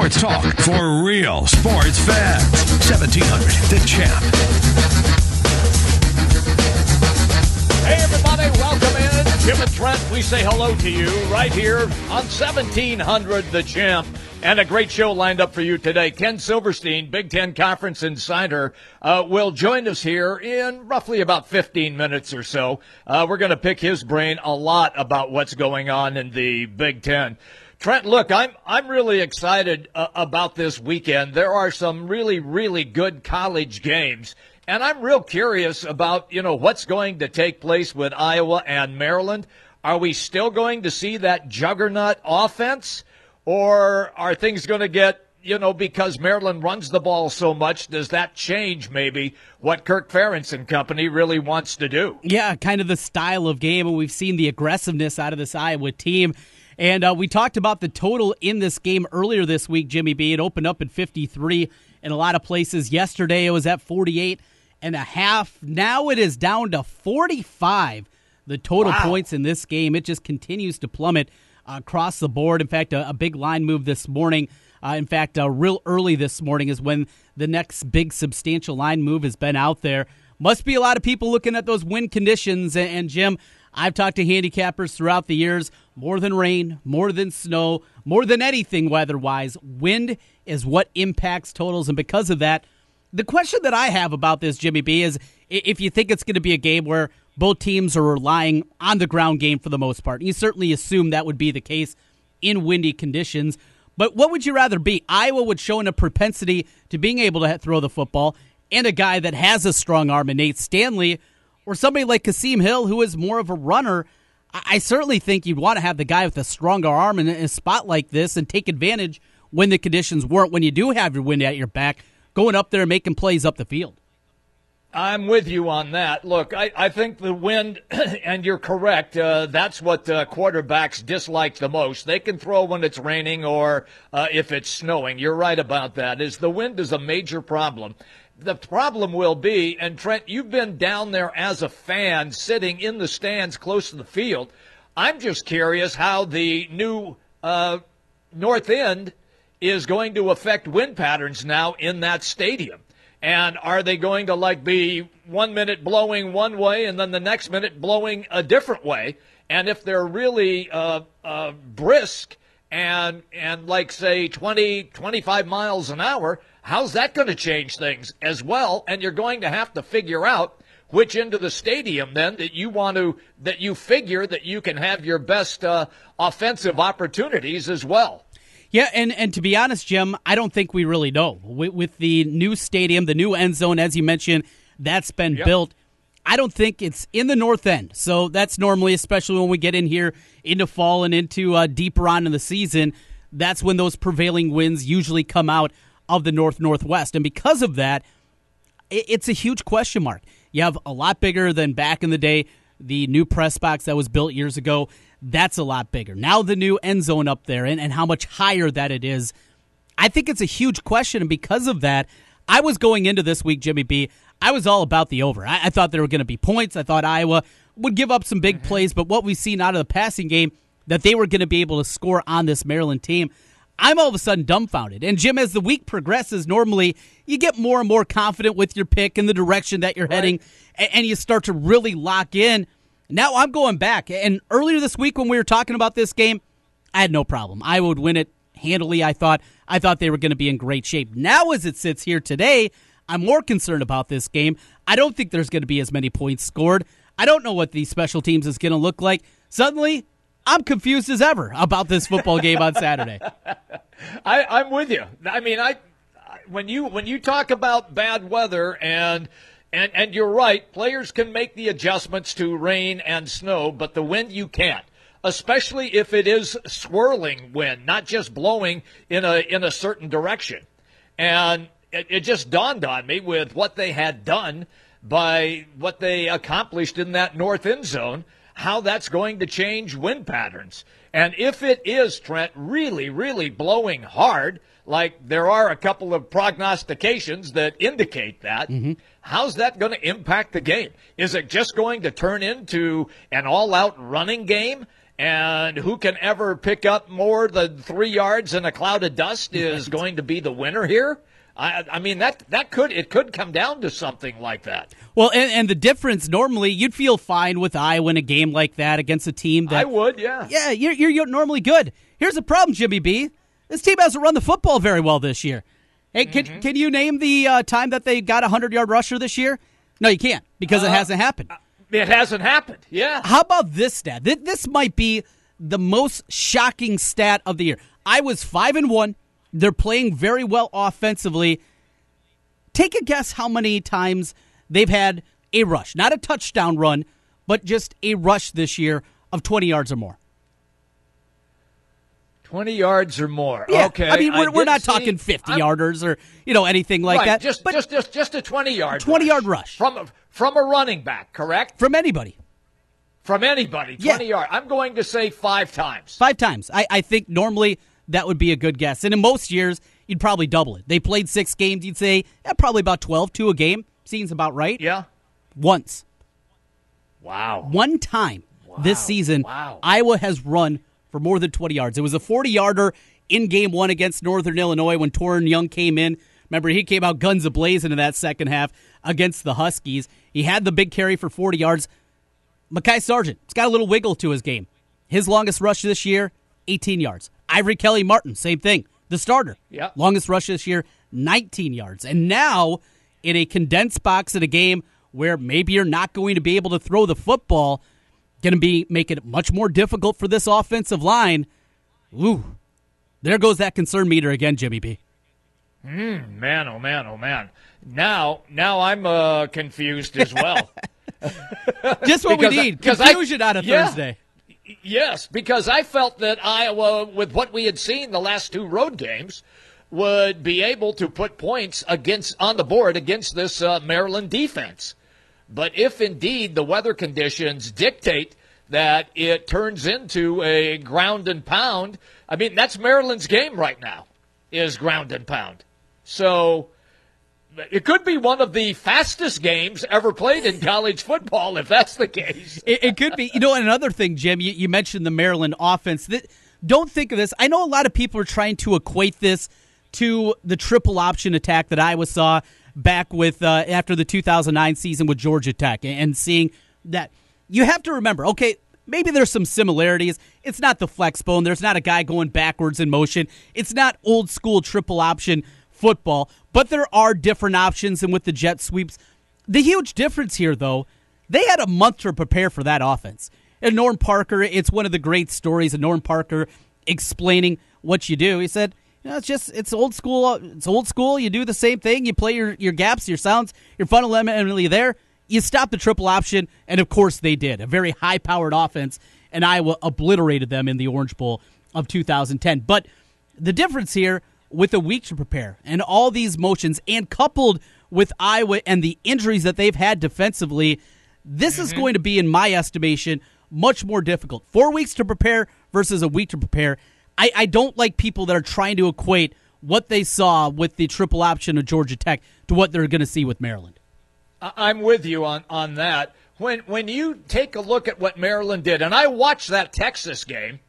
Sports talk for real sports fans. 1700 The Champ. Hey, everybody, welcome in. Jim and Trent, we say hello to you right here on 1700 The Champ. And a great show lined up for you today. Ken Silverstein, Big Ten Conference Insider, uh, will join us here in roughly about 15 minutes or so. Uh, we're going to pick his brain a lot about what's going on in the Big Ten. Trent, look, I'm I'm really excited uh, about this weekend. There are some really really good college games, and I'm real curious about you know what's going to take place with Iowa and Maryland. Are we still going to see that juggernaut offense, or are things going to get you know, because Maryland runs the ball so much, does that change maybe what Kirk Ferentz and company really wants to do? Yeah, kind of the style of game, and we've seen the aggressiveness out of this Iowa team. And uh, we talked about the total in this game earlier this week, Jimmy B. It opened up at 53 in a lot of places. Yesterday it was at 48 and a half. Now it is down to 45. The total wow. points in this game, it just continues to plummet uh, across the board. In fact, a, a big line move this morning. Uh, in fact, uh, real early this morning is when the next big substantial line move has been out there. Must be a lot of people looking at those wind conditions. And, and Jim, I've talked to handicappers throughout the years. More than rain, more than snow, more than anything weather wise, wind is what impacts totals. And because of that, the question that I have about this, Jimmy B, is if you think it's going to be a game where both teams are relying on the ground game for the most part. You certainly assume that would be the case in windy conditions. But what would you rather be? Iowa would show in a propensity to being able to throw the football and a guy that has a strong arm in Nate Stanley or somebody like Kasim Hill, who is more of a runner, I certainly think you'd want to have the guy with a stronger arm in a spot like this and take advantage when the conditions weren't, when you do have your wind at your back, going up there and making plays up the field. I'm with you on that. Look, I, I think the wind, and you're correct, uh, that's what uh, quarterbacks dislike the most. They can throw when it's raining or uh, if it's snowing. You're right about that. Is the wind is a major problem the problem will be, and Trent, you've been down there as a fan, sitting in the stands close to the field. I'm just curious how the new uh, North End is going to affect wind patterns now in that stadium. And are they going to like be one minute blowing one way and then the next minute blowing a different way? And if they're really uh, uh, brisk and and like say 20, 25 miles an hour, How's that going to change things as well? And you're going to have to figure out which end of the stadium then that you want to that you figure that you can have your best uh, offensive opportunities as well. Yeah, and, and to be honest, Jim, I don't think we really know. With, with the new stadium, the new end zone, as you mentioned, that's been yep. built. I don't think it's in the north end. So that's normally, especially when we get in here into fall and into uh, deeper on in the season, that's when those prevailing winds usually come out of the North Northwest. And because of that, it's a huge question mark. You have a lot bigger than back in the day, the new press box that was built years ago. That's a lot bigger. Now the new end zone up there and, and how much higher that it is. I think it's a huge question. And because of that, I was going into this week, Jimmy B. I was all about the over. I, I thought there were going to be points. I thought Iowa would give up some big mm-hmm. plays, but what we've seen out of the passing game, that they were going to be able to score on this Maryland team. I'm all of a sudden dumbfounded. And Jim, as the week progresses, normally you get more and more confident with your pick and the direction that you're right. heading, and you start to really lock in. Now I'm going back. And earlier this week when we were talking about this game, I had no problem. I would win it handily. I thought I thought they were going to be in great shape. Now as it sits here today, I'm more concerned about this game. I don't think there's going to be as many points scored. I don't know what these special teams is going to look like. Suddenly, I'm confused as ever about this football game on Saturday. I, am with you. I mean, I when you when you talk about bad weather and and and you're right, players can make the adjustments to rain and snow, but the wind you can't. Especially if it is swirling wind, not just blowing in a in a certain direction. And it, it just dawned on me with what they had done by what they accomplished in that north end zone how that's going to change wind patterns. And if it is, Trent, really, really blowing hard, like there are a couple of prognostications that indicate that, mm-hmm. how's that going to impact the game? Is it just going to turn into an all out running game? And who can ever pick up more than three yards in a cloud of dust is going to be the winner here. I, I mean that that could it could come down to something like that. Well, and, and the difference normally you'd feel fine with Iowa in a game like that against a team that I would, yeah, yeah, you're, you're, you're normally good. Here's the problem, Jimmy B. This team hasn't run the football very well this year. Hey, can, mm-hmm. can you name the uh, time that they got a 100 yard rusher this year? No, you can't because uh, it hasn't happened. It hasn't happened, yeah. How about this stat? This might be the most shocking stat of the year. I was 5 and 1. They're playing very well offensively. Take a guess how many times they've had a rush, not a touchdown run, but just a rush this year of 20 yards or more. 20 yards or more. Yeah. Okay. I mean, we're, I we're not see, talking 50 I'm, yarders or, you know, anything like right, that. Just, but just, just, just a 20 yard 20 rush. yard rush. From a, from a running back, correct? From anybody. From anybody. 20 yeah. yard. I'm going to say five times. Five times. I, I think normally that would be a good guess. And in most years, you'd probably double it. They played six games, you'd say yeah, probably about 12, two a game. Seems about right. Yeah. Once. Wow. One time wow. this season, wow. Iowa has run for more than 20 yards. It was a 40 yarder in game one against Northern Illinois when Toren Young came in. Remember, he came out guns ablazing in that second half against the Huskies. He had the big carry for 40 yards. Mekhi Sargent, it's got a little wiggle to his game. His longest rush this year, 18 yards. Ivory Kelly Martin, same thing. The starter, Yeah. longest rush this year, 19 yards. And now, in a condensed box in a game where maybe you're not going to be able to throw the football, going to be make it much more difficult for this offensive line. Ooh, there goes that concern meter again, Jimmy B. Mm, man, oh man, oh man. Now, now I'm uh, confused as well. Just what we need: confusion I, on a yeah, Thursday. Yes, because I felt that Iowa, with what we had seen the last two road games, would be able to put points against on the board against this uh, Maryland defense. But if indeed the weather conditions dictate that it turns into a ground and pound, I mean that's Maryland's game right now is ground and pound. So it could be one of the fastest games ever played in college football if that's the case. it, it, could be. You know, another thing, Jim, you, you mentioned the Maryland offense. That don't think of this. I know a lot of people are trying to equate this to the triple option attack that Iowa saw back with uh, after the 2009 season with Georgia Tech, and seeing that you have to remember. Okay, maybe there's some similarities. It's not the flex bone. There's not a guy going backwards in motion. It's not old school triple option football, but there are different options. And with the jet sweeps, the huge difference here, though, they had a month to prepare for that offense. And Norm Parker, it's one of the great stories of Norm Parker explaining what you do. He said, you know, it's just it's old school. It's old school. You do the same thing. You play your, your gaps, your sounds, your funnel fundamentally there. You stop the triple option, and of course they did. A very high powered offense, and Iowa obliterated them in the Orange Bowl of 2010. But the difference here with a week to prepare and all these motions, and coupled with Iowa and the injuries that they've had defensively, this mm-hmm. is going to be, in my estimation, much more difficult. Four weeks to prepare versus a week to prepare. I, I don't like people that are trying to equate what they saw with the triple option of Georgia Tech to what they're going to see with Maryland. I'm with you on, on that. When when you take a look at what Maryland did, and I watched that Texas game,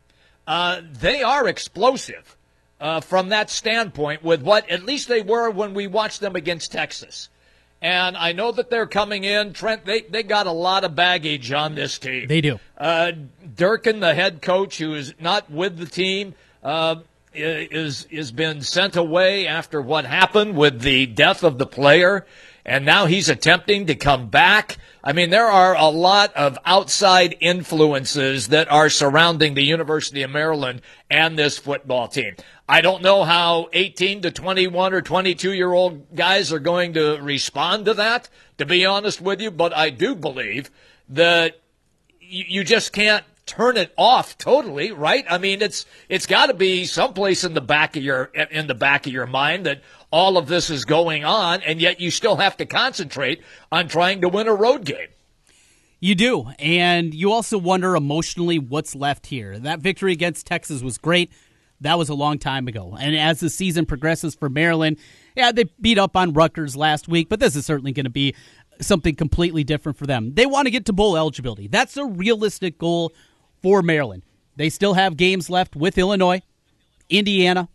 uh, they are explosive uh, from that standpoint with what at least they were when we watched them against Texas. And I know that they're coming in. Trent, they, they got a lot of baggage on this team. They do. Uh, Durkin, the head coach, who is not with the team, uh, is is been sent away after what happened with the death of the player, and now he's attempting to come back. I mean, there are a lot of outside influences that are surrounding the University of Maryland and this football team. I don't know how 18 to 21 or 22 year old guys are going to respond to that, to be honest with you, but I do believe that you just can't turn it off totally, right? I mean, it's it's got to be someplace in the back of your in the back of your mind that all of this is going on, and yet you still have to concentrate on trying to win a road game. You do, and you also wonder emotionally what's left here. That victory against Texas was great. That was a long time ago. And as the season progresses for Maryland, yeah, they beat up on Rutgers last week, but this is certainly going to be something completely different for them. They want to get to bowl eligibility. That's a realistic goal for Maryland. They still have games left with Illinois, Indiana.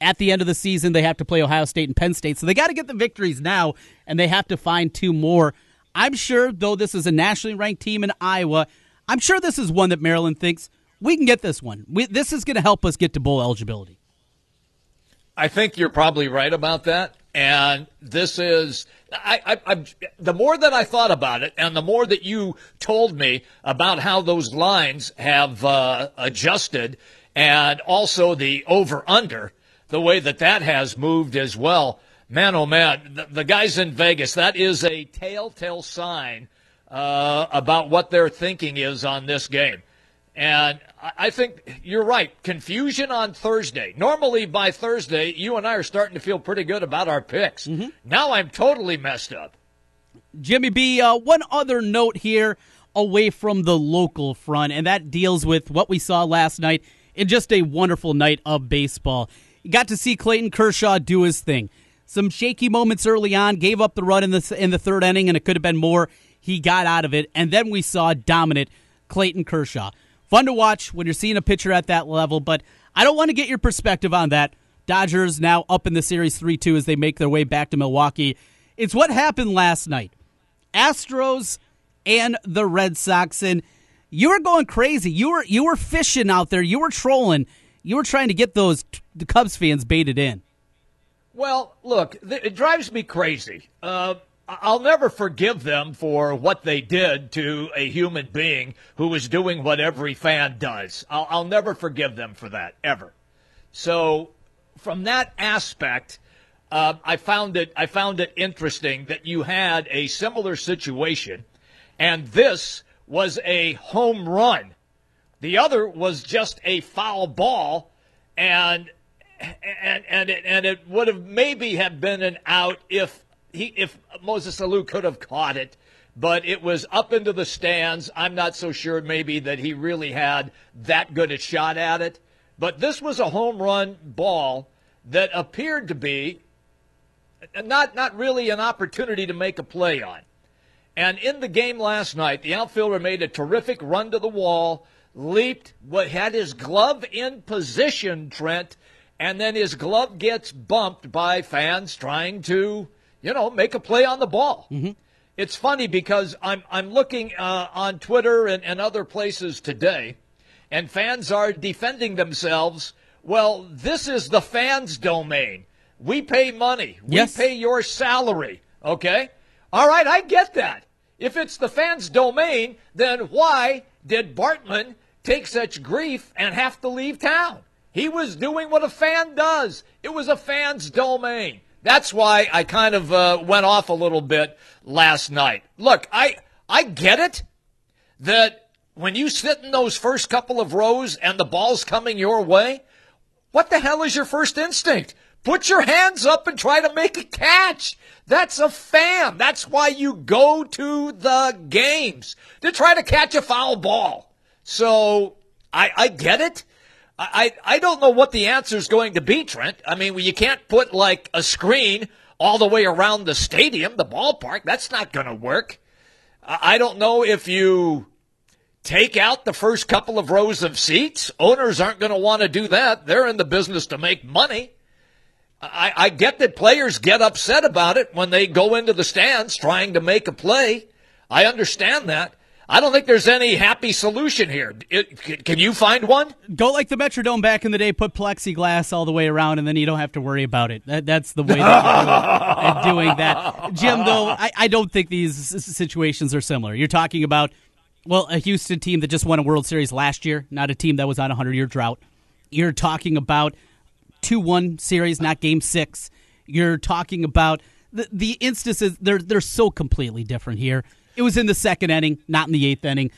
At the end of the season, they have to play Ohio State and Penn State. So they got to get the victories now, and they have to find two more. I'm sure, though this is a nationally ranked team in Iowa, I'm sure this is one that Maryland thinks we can get this one. We, this is going to help us get to bowl eligibility. I think you're probably right about that. And this is, I, I, I, the more that I thought about it, and the more that you told me about how those lines have uh, adjusted, and also the over under, the way that that has moved as well. Man, oh man, the, the guys in Vegas, that is a telltale sign uh, about what their thinking is on this game. And I think you're right. Confusion on Thursday. Normally by Thursday, you and I are starting to feel pretty good about our picks. Mm-hmm. Now I'm totally messed up. Jimmy B, uh, one other note here away from the local front, and that deals with what we saw last night in just a wonderful night of baseball. You got to see Clayton Kershaw do his thing. Some shaky moments early on, gave up the run in the in the third inning, and it could have been more. He got out of it, and then we saw dominant Clayton Kershaw. Fun to watch when you're seeing a pitcher at that level, but I don't want to get your perspective on that. Dodgers now up in the series 3 2 as they make their way back to Milwaukee. It's what happened last night. Astros and the Red Sox, and you were going crazy. You were you were fishing out there. You were trolling. You were trying to get those the Cubs fans baited in. Well, look, it drives me crazy. Uh, I'll never forgive them for what they did to a human being who was doing what every fan does. I'll, I'll never forgive them for that, ever. So, from that aspect, uh, I found it I found it interesting that you had a similar situation, and this was a home run. The other was just a foul ball, and and and it, and it would have maybe have been an out if he if Moises Alou could have caught it, but it was up into the stands. I'm not so sure maybe that he really had that good a shot at it. But this was a home run ball that appeared to be not not really an opportunity to make a play on. And in the game last night, the outfielder made a terrific run to the wall, leaped, had his glove in position, Trent, and then his glove gets bumped by fans trying to you know, make a play on the ball. Mm-hmm. It's funny because I'm I'm looking uh, on Twitter and, and other places today, and fans are defending themselves. Well, this is the fans' domain. We pay money. We yes. pay your salary. Okay? All right, I get that. If it's the fans' domain, then why did Bartman take such grief and have to leave town? He was doing what a fan does. It was a fan's domain. That's why I kind of uh, went off a little bit last night. Look, I I get it that when you sit in those first couple of rows and the ball's coming your way, what the hell is your first instinct? Put your hands up and try to make a catch. That's a fan. That's why you go to the games to try to catch a foul ball. So I, I get it. I, I don't know what the answer is going to be, Trent. I mean, you can't put like a screen all the way around the stadium, the ballpark. That's not going to work. I don't know if you take out the first couple of rows of seats. Owners aren't going to want to do that. They're in the business to make money. I, I get that players get upset about it when they go into the stands trying to make a play. I understand that. I don't think there's any happy solution here. It, can you find one? Go like the Metrodome back in the day, put plexiglass all the way around, and then you don't have to worry about it. That, that's the way that you're doing that. Jim, though, I, I don't think these situations are similar. You're talking about, well, a Houston team that just won a World Series last year, not a team that was on a 100 year drought. You're talking about 2 1 series, not game six. You're talking about the, the instances, they're, they're so completely different here. It was in the second inning, not in the eighth inning.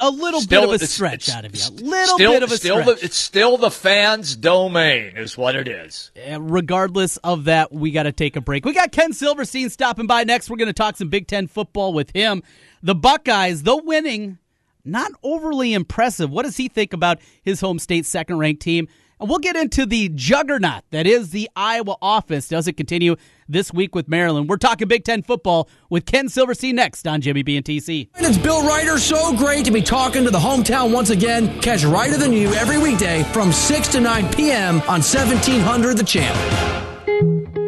A little still, bit of a stretch out of you. A little still, bit of a still stretch. The, it's still the fans' domain, is what it is. And regardless of that, we got to take a break. We got Ken Silverstein stopping by next. We're going to talk some Big Ten football with him. The Buckeyes, though winning, not overly impressive. What does he think about his home state second ranked team? And we'll get into the juggernaut that is the Iowa office. Does it continue this week with Maryland? We're talking Big Ten football with Ken Silverstein next on Jimmy B and TC. And it's Bill Ryder. So great to be talking to the hometown once again. Catch Ryder than you every weekday from 6 to 9 p.m. on 1700 The Champ.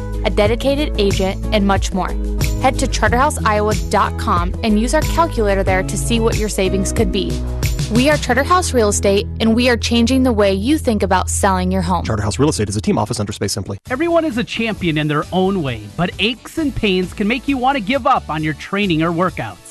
a dedicated agent, and much more. Head to charterhouseiowa.com and use our calculator there to see what your savings could be. We are Charterhouse Real Estate, and we are changing the way you think about selling your home. Charterhouse Real Estate is a team office under Space Simply. Everyone is a champion in their own way, but aches and pains can make you want to give up on your training or workouts.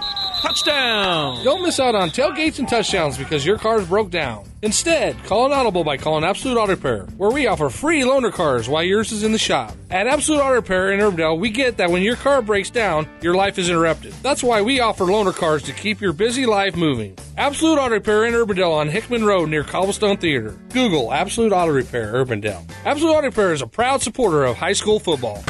Touchdown! Don't miss out on tailgates and touchdowns because your car's broke down. Instead, call an audible by calling Absolute Auto Repair, where we offer free loaner cars while yours is in the shop. At Absolute Auto Repair in Urbandale, we get that when your car breaks down, your life is interrupted. That's why we offer loaner cars to keep your busy life moving. Absolute Auto Repair in Urbandale on Hickman Road near Cobblestone Theater. Google Absolute Auto Repair Urbandale. Absolute Auto Repair is a proud supporter of high school football.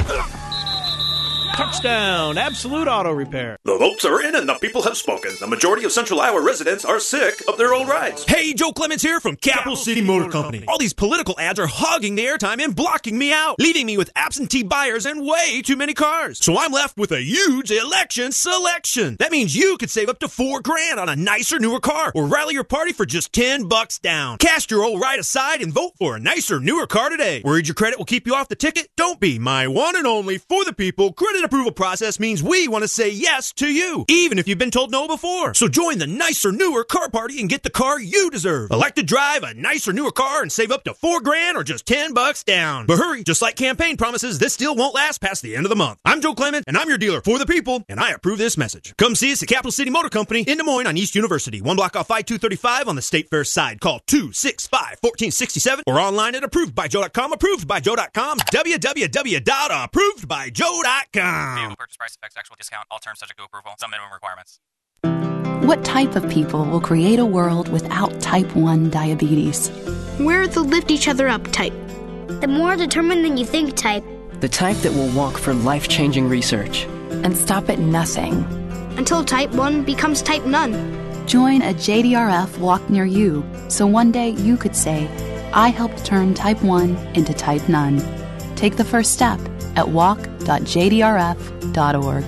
Touchdown! Absolute Auto Repair. The votes are in and the people have spoken. The majority of Central Iowa residents are sick of their old rides. Hey, Joe Clements here from Capital, City, Motor, Company. All these political ads are hogging the airtime and blocking me out, leaving me with absentee buyers and way too many cars. So I'm left with a huge election selection. That means you could save up to four grand on a nicer, newer car or rally your party for just 10 bucks down. Cast your old ride aside and vote for a nicer, newer car today. Worried your credit will keep you off the ticket? Don't be. My one and only for the people credit approval process means we want to say yes to you, even if you've been told no before. So join the nicer, newer car party and get the car you deserve. Elect to drive a nicer, newer car and save up to four grand or just 10 bucks down. But hurry, just like campaign promises, this deal won't last past the end of the month. I'm Joe Clement, and I'm your dealer for the people, and I approve this message. Come see us at Capital City Motor Company in Des Moines on East University, one block off I-235 on the State Fair side. Call 265-1467 or online at approvedbyjoe.com, approvedbyjoe.com, www.approvedbyjoe.com. Vehicle purchase price affects actual discount. All terms subject to approval. Some minimum requirements. What type of people will create a world without type 1 diabetes? We're the lift each other up type. The more determined than you think type. The type that will walk for life changing research. And stop at nothing. Until type 1 becomes type none. Join a JDRF walk near you so one day you could say, I helped turn type 1 into type none. Take the first step at walk.jdrf.org.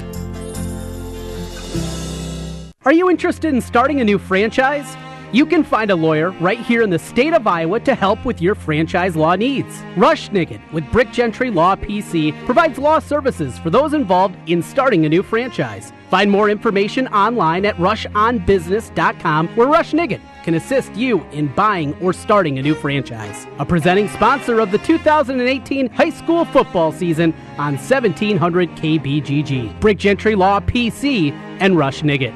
Are you interested in starting a new franchise? You can find a lawyer right here in the state of Iowa to help with your franchise law needs. Rush Nigut with Brick Gentry Law PC provides law services for those involved in starting a new franchise. Find more information online at rushonbusiness.com where Rush Nigut can assist you in buying or starting a new franchise. A presenting sponsor of the 2018 high school football season on 1700 KBGG. Brick Gentry Law PC and Rush Nigut.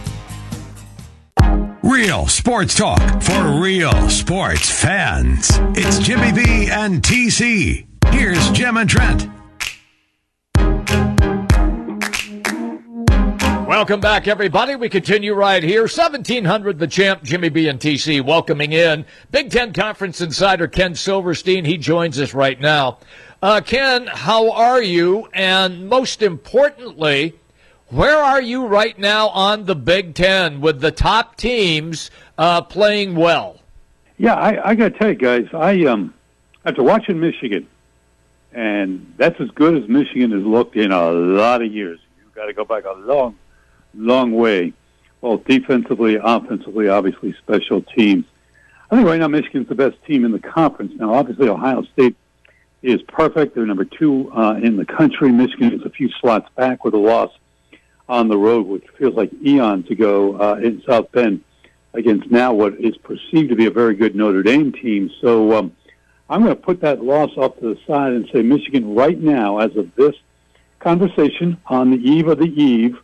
Real sports talk for real sports fans. It's Jimmy B and TC. Here's Jim and Trent. Welcome back, everybody. We continue right here. 1700 the champ, Jimmy B and TC, welcoming in Big Ten Conference insider Ken Silverstein. He joins us right now. Uh, Ken, how are you? And most importantly, where are you right now on the Big Ten with the top teams uh, playing well? Yeah, I, I got to tell you guys, I um, after watching Michigan, and that's as good as Michigan has looked in a lot of years. You've got to go back a long, long way, both defensively, offensively, obviously special teams. I think right now Michigan's the best team in the conference. Now, obviously, Ohio State is perfect. They're number two uh, in the country. Michigan is a few slots back with a loss on the road, which feels like eons ago uh, in South Bend against now what is perceived to be a very good Notre Dame team. So um, I'm going to put that loss off to the side and say Michigan right now, as of this conversation on the eve of the eve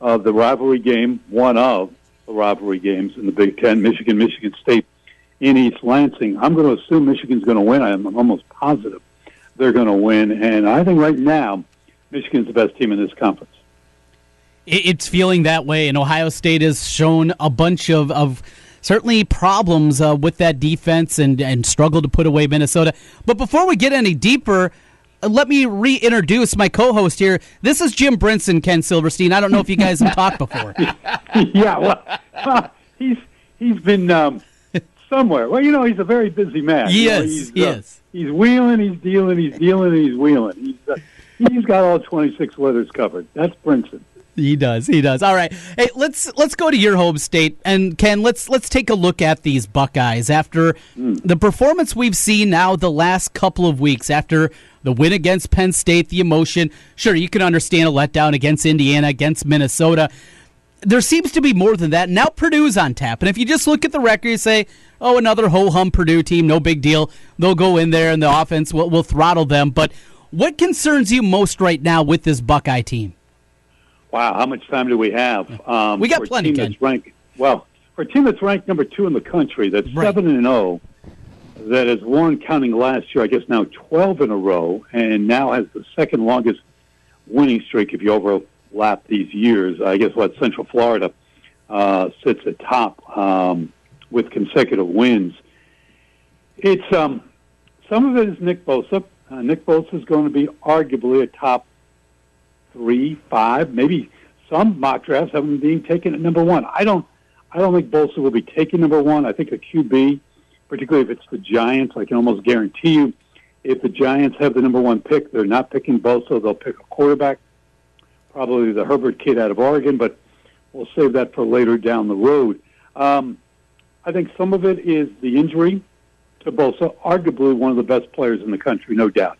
of the rivalry game, one of the rivalry games in the Big Ten, Michigan, Michigan State in East Lansing. I'm going to assume Michigan's going to win. I'm almost positive they're going to win. And I think right now, Michigan's the best team in this conference it's feeling that way, and Ohio State has shown a bunch of, of certainly problems uh, with that defense and, and struggled to put away Minnesota. But before we get any deeper, uh, let me reintroduce my co-host here. This is Jim Brinson, Ken Silverstein. I don't know if you guys have talked before. yeah, well, he's he's been um, somewhere. Well, you know, he's a very busy man. He you know, is. He's, he uh. He's wheeling, he's dealing, he's dealing, and he's wheeling. He's uh, he's got all twenty six weathers covered. That's Brinson. He does. He does. All right. Hey, let's let's go to your home state and Ken, let's let's take a look at these Buckeyes after mm. the performance we've seen now the last couple of weeks after the win against Penn State, the emotion. Sure, you can understand a letdown against Indiana, against Minnesota. There seems to be more than that. Now Purdue's on tap. And if you just look at the record, you say, oh, another ho hum Purdue team, no big deal. They'll go in there and the offense will, will throttle them. But what concerns you most right now with this Buckeye team? Wow, how much time do we have? Um, we got plenty. Team that's ranked, well, for a team that's ranked number two in the country, that's Right. seven and zero, that has won counting last year, I guess now twelve in a row, and now has the second longest winning streak if you overlap these years. I guess what Central Florida uh, sits at top um, with consecutive wins. It's um, some of it is Nick Bosa. Uh, Nick Bosa is going to be arguably a top three, five, maybe some mock drafts have him being taken at number one. I don't, I don't think Bosa will be taken number one. I think a QB, particularly if it's the Giants, I can almost guarantee you, if the Giants have the number one pick, they're not picking Bosa. They'll pick a quarterback, probably the Herbert kid out of Oregon, but we'll save that for later down the road. Um, I think some of it is the injury to Bosa, arguably one of the best players in the country, no doubt.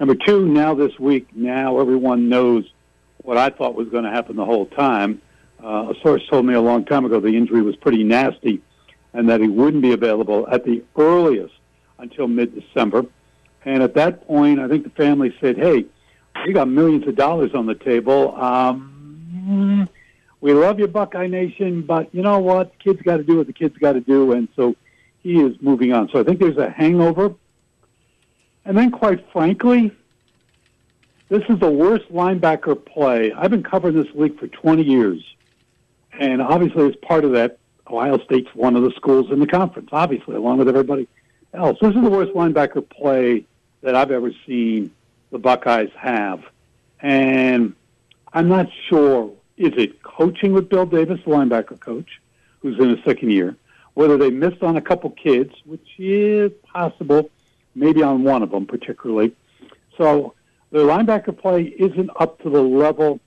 Number two, now this week, now everyone knows what I thought was going to happen the whole time. Uh, a source told me a long time ago the injury was pretty nasty and that he wouldn't be available at the earliest until mid-December. And at that point, I think the family said, hey, we got millions of dollars on the table. Um, we love you, Buckeye Nation, but you know what? The kids got to do what the kids got to do. And so he is moving on. So I think there's a hangover. And then, quite frankly, this is the worst linebacker play. I've been covering this league for 20 years. And obviously, as part of that, Ohio State's one of the schools in the conference, obviously, along with everybody else. This is the worst linebacker play that I've ever seen the Buckeyes have. And I'm not sure, is it coaching with Bill Davis, the linebacker coach, who's in his second year, whether they missed on a couple kids, which is possible, maybe on one of them particularly. So their linebacker play isn't up to the level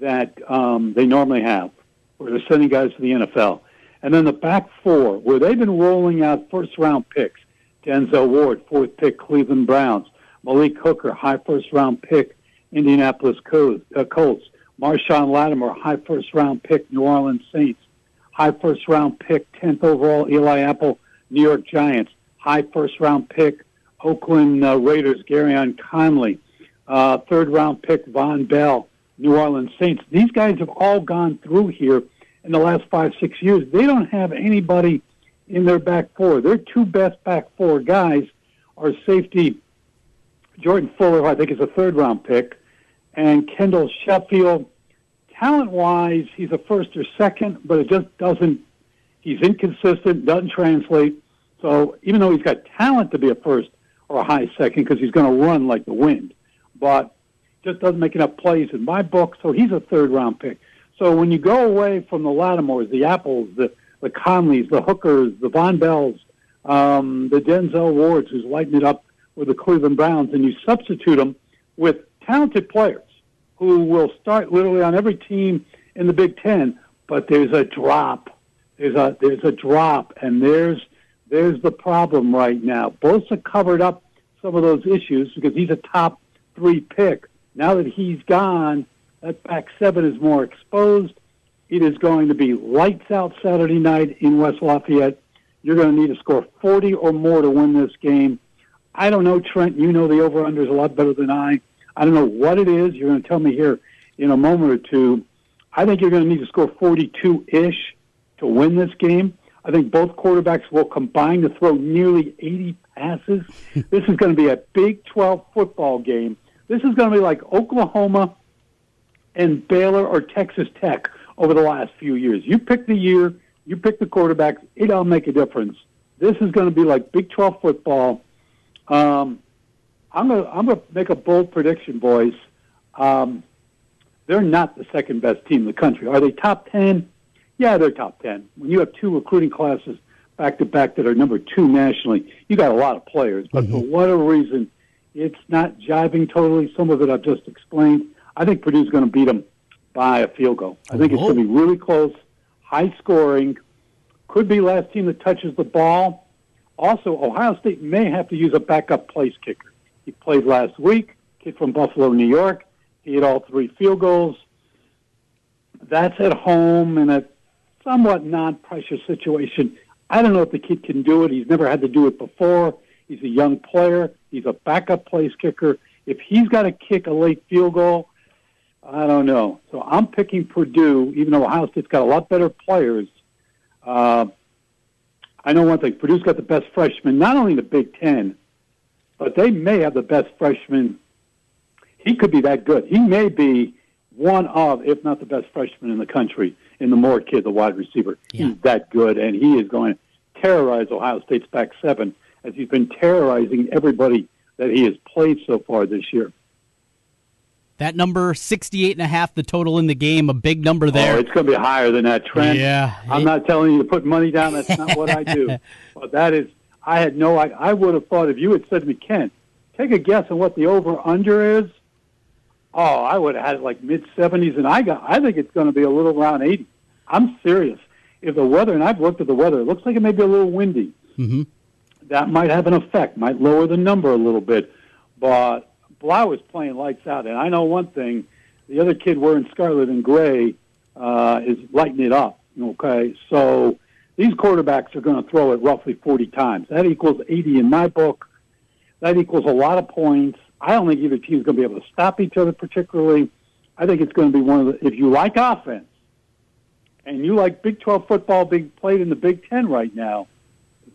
that um, they normally have, where they're sending guys to the NFL. And then the back four, where they've been rolling out first round picks, Denzel Ward, fourth pick, Cleveland Browns, Malik Hooker, high first round pick, Indianapolis Colts, uh, Colts. Marshon Lattimore, high first round pick, New Orleans Saints, high first round pick, 10th overall, Eli Apple, New York Giants, high first round pick, Oakland uh, Raiders, Gareon Conley, uh, third round pick Vonn Bell, New Orleans Saints. These guys have all gone through here in the last five, six years. They don't have anybody in their back four. Their two best back four guys are safety Jordan Fuller, who I think is a third round pick, and Kendall Sheffield. Talent wise, he's a first or second, but it just doesn't, he's inconsistent, doesn't translate. So even though he's got talent to be a first or a high second because he's going to run like the wind, but just doesn't make enough plays in my book. So he's a third round pick. So when you go away from the Lattimores, the Apples, the the Conleys, the Hookers, the Vonn Bells, um, the Denzel Wards, who's lighting it up with the Cleveland Browns, and you substitute them with talented players who will start literally on every team in the Big Ten. But there's a drop. There's a there's a drop, and there's there's the problem right now. Bosa covered up some of those issues because he's a top three pick. Now that he's gone, that back seven is more exposed. It is going to be lights out Saturday night in West Lafayette. You're going to need to score 40 or more to win this game. I don't know, Trent. You know the over under is a lot better than I. I don't know what it is. You're going to tell me here in a moment or two. I think you're going to need to score 42 ish to win this game. I think both quarterbacks will combine to throw nearly 80 passes. this is going to be a Big 12 football game. This is going to be like Oklahoma and Baylor or Texas Tech over the last few years. You pick the year, you pick the quarterbacks, it'll make a difference. This is going to be like Big 12 football. Um, I'm going to I'm going to make a bold prediction, boys. Um, they're not the second best team in the country. Are they top 10? Yeah, they're top 10. When you have two recruiting classes back to back that are number two nationally, you got a lot of players. But mm-hmm. for whatever reason, it's not jiving totally. Some of it I've just explained. I think Purdue's going to beat them by a field goal. I think it's going to be really close, high scoring. Could be last team that touches the ball. Also, Ohio State may have to use a backup place kicker. He played last week, kid from Buffalo, New York. He hit all three field goals. That's at home in a somewhat non-pressure situation. I don't know if the kid can do it. He's never had to do it before. He's a young player. He's a backup place kicker. If he's got to kick a late field goal, I don't know. So I'm picking Purdue, even though Ohio State's got a lot better players. Uh, I know one thing: Purdue's got the best freshman, not only in the Big Ten, but they may have the best freshman. He could be that good. He may be one of, if not the best freshman in the country, in the Moore kid, the wide receiver. Yeah. He's that good, and he is going to terrorize Ohio State's back seven as he's been terrorizing everybody that he has played so far this year. That number, 68 and a half, the total in the game, a big number there. Oh, it's going to be higher than that, Trent. Yeah. I'm not telling you to put money down. That's not what I do. But that is, I had no, I, I would have thought if you had said to me, Ken, take a guess on what the over-under is. Oh, I would have had it like mid-70s, and I got, I think it's going to be a little around 80. I'm serious. If the weather, and I've looked at the weather, it looks like it may be a little windy. Mm-hmm. That might have an effect, might lower the number a little bit. But Blough is playing lights out, and I know one thing: the other kid wearing scarlet and gray uh, is lighting it up. Okay, so these quarterbacks are going to throw it roughly 40 times. That equals 80 in my book. That equals a lot of points. I don't think either team is going to be able to stop each other particularly. I think it's going to be one of the, if you like offense and you like Big 12 football being played in the Big 10 right now,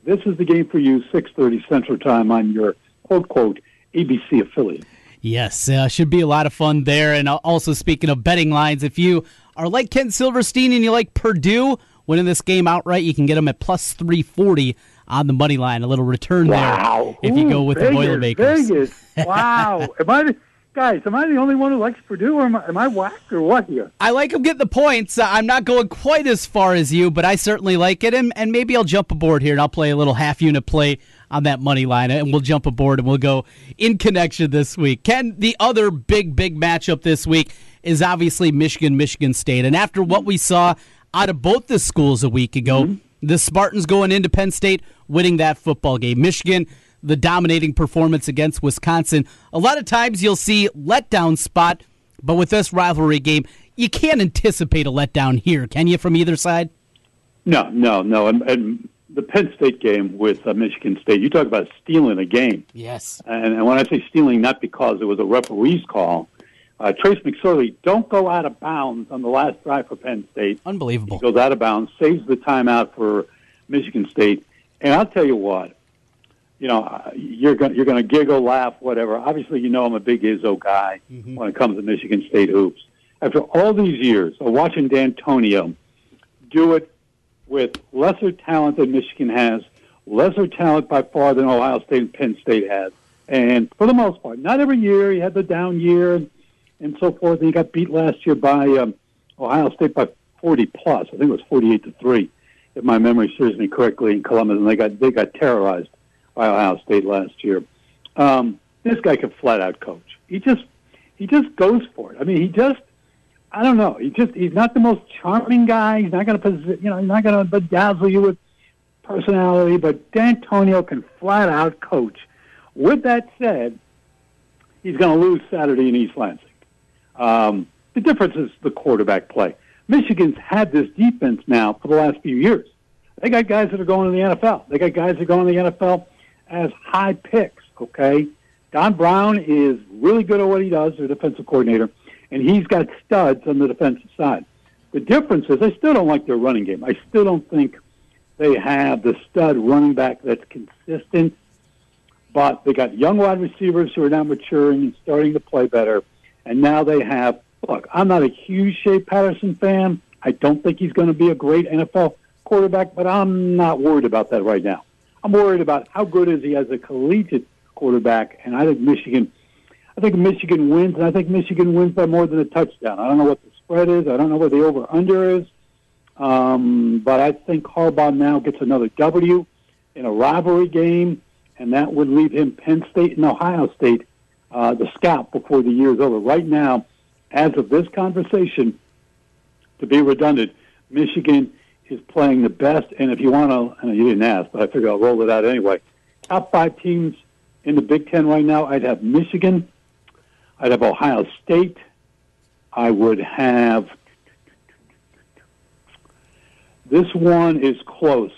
this is the game for you, 6.30 Central Time on your quote, quote, ABC affiliate. Yes, uh, should be a lot of fun there. And also, speaking of betting lines, if you are like Ken Silverstein and you like Purdue, winning this game outright. You can get them at plus 340 on the money line. A little return wow. there if you go with Vegas, the Boilermakers. Vegas. Wow. am I, guys, am I the only one who likes Purdue, or am I, am I whacked, or what here? I like them getting the points. Uh, I'm not going quite as far as you, but I certainly like it. And, and maybe I'll jump aboard here and I'll play a little half unit play on that money line, and we'll jump aboard and we'll go in connection this week. Ken, the other big, big matchup this week is obviously Michigan, Michigan State. And after what we saw out of both the schools a week ago. Mm-hmm. The Spartans going into Penn State, winning that football game. Michigan, the dominating performance against Wisconsin. A lot of times you'll see letdown spot, but with this rivalry game, you can't anticipate a letdown here, can you, from either side? No, no, no. And, and the Penn State game with uh, Michigan State. You talk about stealing a game. Yes. And, and when I say stealing, not because it was a referee's call. Uh, Trace McSorley, don't go out of bounds on the last drive for Penn State. Unbelievable. He goes out of bounds, saves the timeout for Michigan State. And I'll tell you what, you know, uh, you're going you're going to giggle, laugh, whatever. Obviously, you know I'm a big Izzo guy Mm-hmm. when it comes to Michigan State hoops. After all these years of watching D'Antonio do it with lesser talent than Michigan has, lesser talent by far than Ohio State and Penn State has, and for the most part, not every year he had the down year and, and so forth. And he got beat last year by um, Ohio State by 40 plus. I think it was 48 to three, if my memory serves me correctly, in Columbus, and they got they got terrorized by Ohio State last year. Um, this guy can flat out coach. He just he just goes for it. I mean, he just I don't know. He just he's not the most charming guy. He's not going to you know he's not going to bedazzle you with personality, but D'Antonio can flat out coach. With that said, he's going to lose Saturday in East Lansing. Um, the difference is the quarterback play. Michigan's had this defense now for the last few years. They got guys that are going to the NFL. They got guys that are going to the NFL as high picks. Okay, Don Brown is really good at what he does, their defensive coordinator, and he's got studs on the defensive side. The difference is, I still don't like their running game. I still don't think they have the stud running back that's consistent. But they got young wide receivers who are now maturing and starting to play better. And now they have, look, I'm not a huge Shea Patterson fan. I don't think he's going to be a great NFL quarterback, but I'm not worried about that right now. I'm worried about how good is he as a collegiate quarterback. And I think Michigan, I think Michigan wins, and I think Michigan wins by more than a touchdown. I don't know what the spread is. I don't know what the over/under is. Um, but I think Harbaugh now gets another W in a rivalry game, and that would leave him Penn State and Ohio State, uh, the scalp before the year is over. Right now, as of this conversation, to be redundant, Michigan is playing the best. And if you want to, I know you didn't ask, but I figure I'll roll it out anyway. Top five teams in the Big Ten right now, I'd have Michigan, I'd have Ohio State, I would have. This one is close.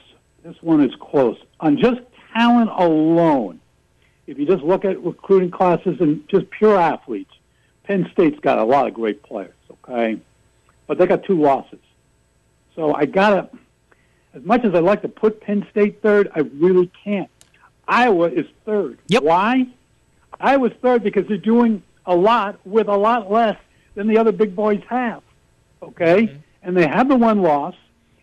This one is close. On just talent alone, if you just look at recruiting classes and just pure athletes, Penn State's got a lot of great players, okay? But they got two losses. So I gotta, as much as I'd like to put Penn State third, I really can't. Iowa is third. Yep. Why? Iowa's third because they're doing a lot with a lot less than the other big boys have. Okay? Mm-hmm. And they have the one loss,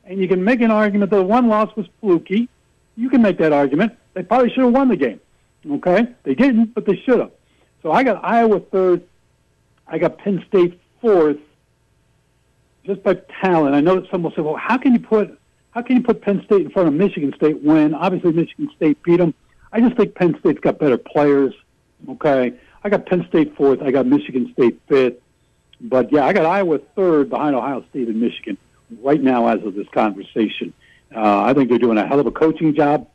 and you can make an argument that the one loss was fluky. You can make that argument. They probably should have won the game. Okay? They didn't, but they should have. So I got Iowa third. I got Penn State fourth, just by talent. I know that some will say, "Well, how can you put how can you put Penn State in front of Michigan State when obviously Michigan State beat them?" I just think Penn State's got better players. Okay, I got Penn State fourth. I got Michigan State fifth. But yeah, I got Iowa third behind Ohio State and Michigan right now as of this conversation. Uh, I think they're doing a hell of a coaching job.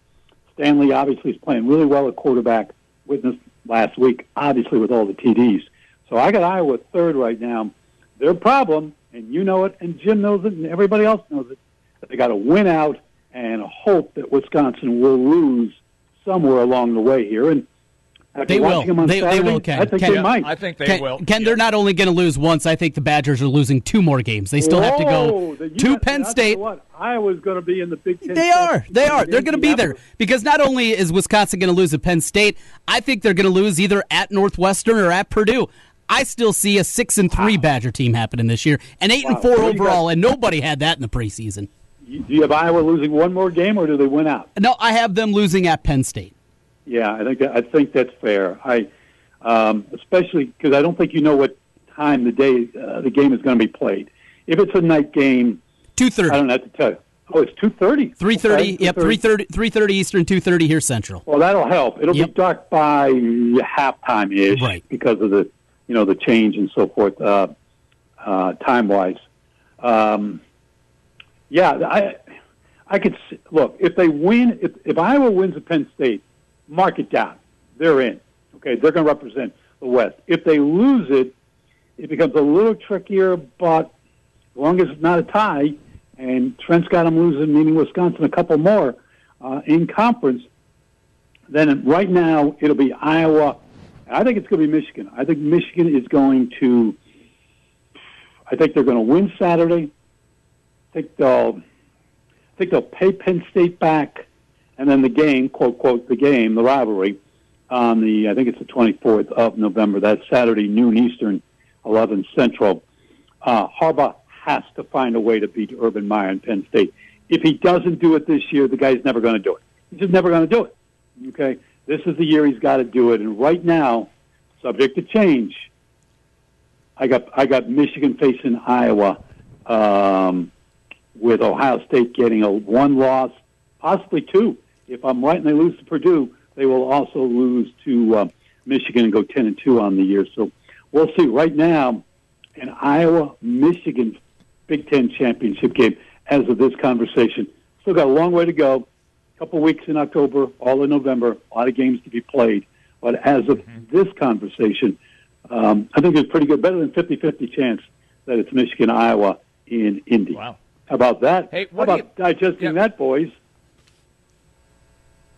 Stanley obviously is playing really well at quarterback. Witnessed last week, obviously with all the TDs. So I got Iowa third right now. Their problem, and you know it, and Jim knows it, and everybody else knows it, that they got to win out and hope that Wisconsin will lose somewhere along the way here. And They will. watching them on They, they will, Ken. I think Ken, they might. I think they Ken, will. Ken, they're not only going to lose once. I think the Badgers are losing two more games. They still have to go then to got- Penn State. you What Iowa's going to be in the Big Ten. They are. They are. They're going to be there because not only is Wisconsin going to lose at Penn State, I think they're going to lose either at Northwestern or at Purdue. I still see a six and three Badger team happening this year, and eight Wow. and four What do you got? overall, and nobody had that in the preseason. Do you have Iowa losing one more game, or do they win out? No, I have them losing at Penn State. Yeah, I think that, I think that's fair. I, um, especially because I don't think you know what time the day uh, the game is going to be played. If it's a night game, two thirty. I don't have to tell you. Oh, it's two thirty. Three thirty. Yep, 3:30 3:30 Eastern, two thirty here Central. Well, that'll help. It'll be dark by halftime ish, Right. Because of the you know the change and so forth, uh, uh, time wise. Um, yeah, I I could s- look if they win. If, if Iowa wins at Penn State, mark it down. They're in. Okay, they're going to represent the West. If they lose it, it becomes a little trickier. But as long as it's not a tie, and Trent's got them losing, meaning Wisconsin a couple more, uh, in conference, then right now it'll be Iowa. I think it's going to be Michigan. I think Michigan is going to. I think they're going to win Saturday. I think they'll. I think they'll pay Penn State back, and then the game, quote quote, the game, the rivalry, on the I think it's the 24th of November. That's Saturday, noon Eastern, 11 Central. Uh, Harbaugh has to find a way to beat Urban Meyer and Penn State. If he doesn't do it this year, the guy's never going to do it. He's just never going to do it. Okay, this is the year he's got to do it. And right now, subject to change, I got I got Michigan facing Iowa, um, with Ohio State getting a one loss, possibly two. If I'm right and they lose to Purdue, they will also lose to uh, Michigan and go ten and two on the year. So we'll see. Right now, an Iowa Michigan Big Ten championship game as of this conversation. Still got a long way to go. A couple weeks in October, all in November, a lot of games to be played. But as of mm-hmm. this conversation, um, I think it's pretty good, better than 50-50 chance that it's Michigan, Iowa in Indy. Wow. How about that? Hey, How about you, digesting yeah. that, boys?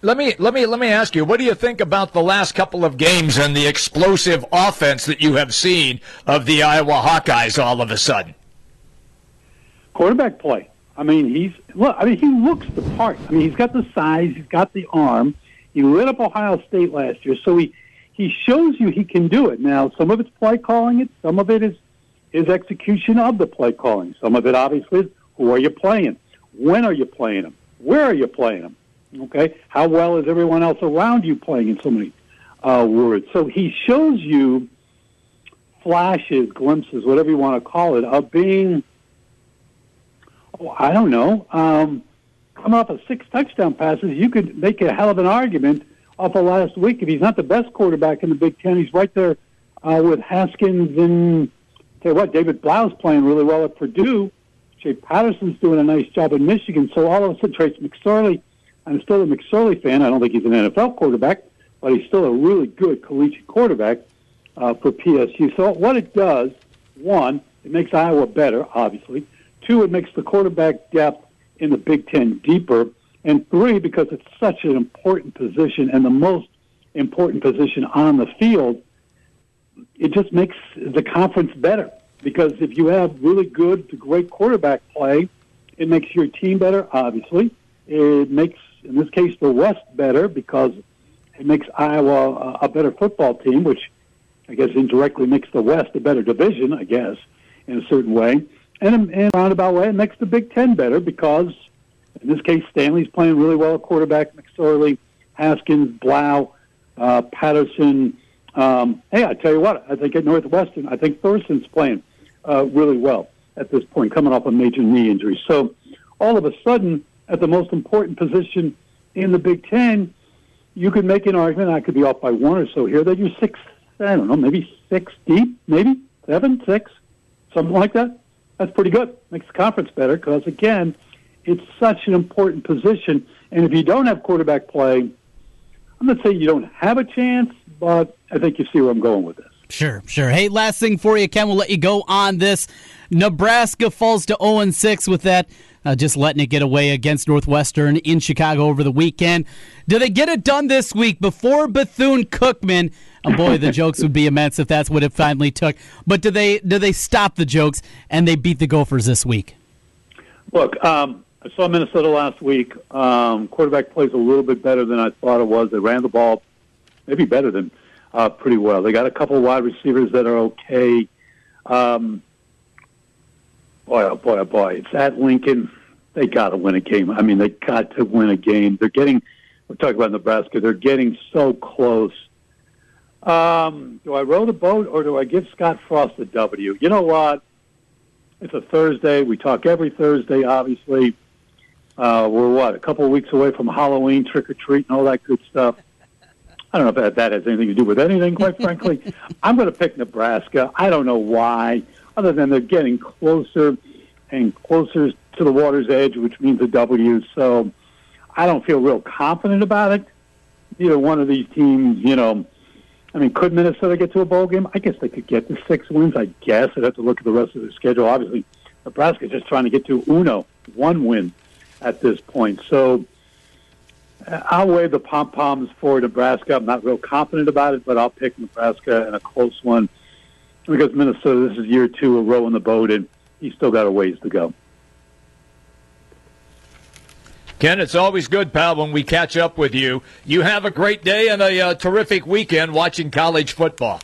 Let me let me let me ask you, what do you think about the last couple of games and the explosive offense that you have seen of the Iowa Hawkeyes all of a sudden? Quarterback play. I mean, he's look. I mean, he looks the part. I mean, he's got the size, he's got the arm. He lit up Ohio State last year, so he he shows you he can do it. Now, some of it's play calling it, some of it is is execution of the play calling. Some of it, obviously, is who are you playing? When are you playing them? Where are you playing them? Okay, how well is everyone else around you playing in so many uh, words? So he shows you flashes, glimpses, whatever you want to call it, of being oh, I don't know, um, coming off of six touchdown passes, you could make a hell of an argument off of last week. If he's not the best quarterback in the Big Ten, he's right there uh, with Haskins and tell you what, David Blough's playing really well at Purdue. Shea Patterson's doing a nice job in Michigan. So all of a sudden, Trace McSorley, I'm still a McSorley fan. I don't think he's an NFL quarterback, but he's still a really good collegiate quarterback uh, for PSU. So what it does, one, it makes Iowa better, obviously. Two, it makes the quarterback depth in the Big Ten deeper. And three, because it's such an important position and the most important position on the field, it just makes the conference better. Because if you have really good to great quarterback play, it makes your team better, obviously. It makes, in this case, the West better because it makes Iowa a better football team, which I guess indirectly makes the West a better division, I guess, in a certain way and in a roundabout way, it makes the Big Ten better because, in this case, Stanley's playing really well at quarterback. McSorley, Haskins, Blough, uh, Patterson. Um, hey, I tell you what, I think at Northwestern, I think Thorson's playing uh, really well at this point, coming off a major knee injury. So, all of a sudden, at the most important position in the Big Ten, you could make an argument. I could be off by one or so here that you're six. I don't know, maybe six deep, maybe seven, six, something like that that's pretty good. Makes the conference better because, again, it's such an important position. And if you don't have quarterback play, I'm not saying you don't have a chance, but I think you see where I'm going with this. Sure, sure. Hey, last thing for you, Ken. We'll let you go on this. Nebraska falls to 0 6 with that. Uh, just letting it get away against Northwestern in Chicago over the weekend. Do they get it done this week before Bethune Cookman? Oh boy, the jokes would be immense if that's what it finally took. But do they do they stop the jokes and they beat the Gophers this week? Look, um, I saw Minnesota last week. Um, quarterback plays a little bit better than I thought it was. They ran the ball maybe better than uh, pretty well. They got a couple wide receivers that are okay. Um, boy, oh boy, oh boy! It's at Lincoln. They got to win a game. I mean, they got to win a game. They're getting. We're talking about Nebraska. They're getting so close um, do I row the boat or do I give Scott Frost a W? You know what? It's a Thursday. We talk every Thursday, obviously. Uh, we're what, a couple of weeks away from Halloween, trick or treat, and all that good stuff. I don't know if that, that has anything to do with anything, quite frankly. I'm going to pick Nebraska. I don't know why, other than they're getting closer and closer to the water's edge, which means a W. So I don't feel real confident about it. Either one of these teams, you know, I mean, could Minnesota get to a bowl game? I guess they could get to six wins. I guess I'd have to look at the rest of the schedule. Obviously, Nebraska's just trying to get to uno, one win at this point. So I'll wave the pom poms for Nebraska. I'm not real confident about it, but I'll pick Nebraska in a close one because Minnesota. This is year two of rowing the boat, and he's still got a ways to go. Ken, it's always good, pal, when we catch up with you. You have a great day and a uh, terrific weekend watching college football.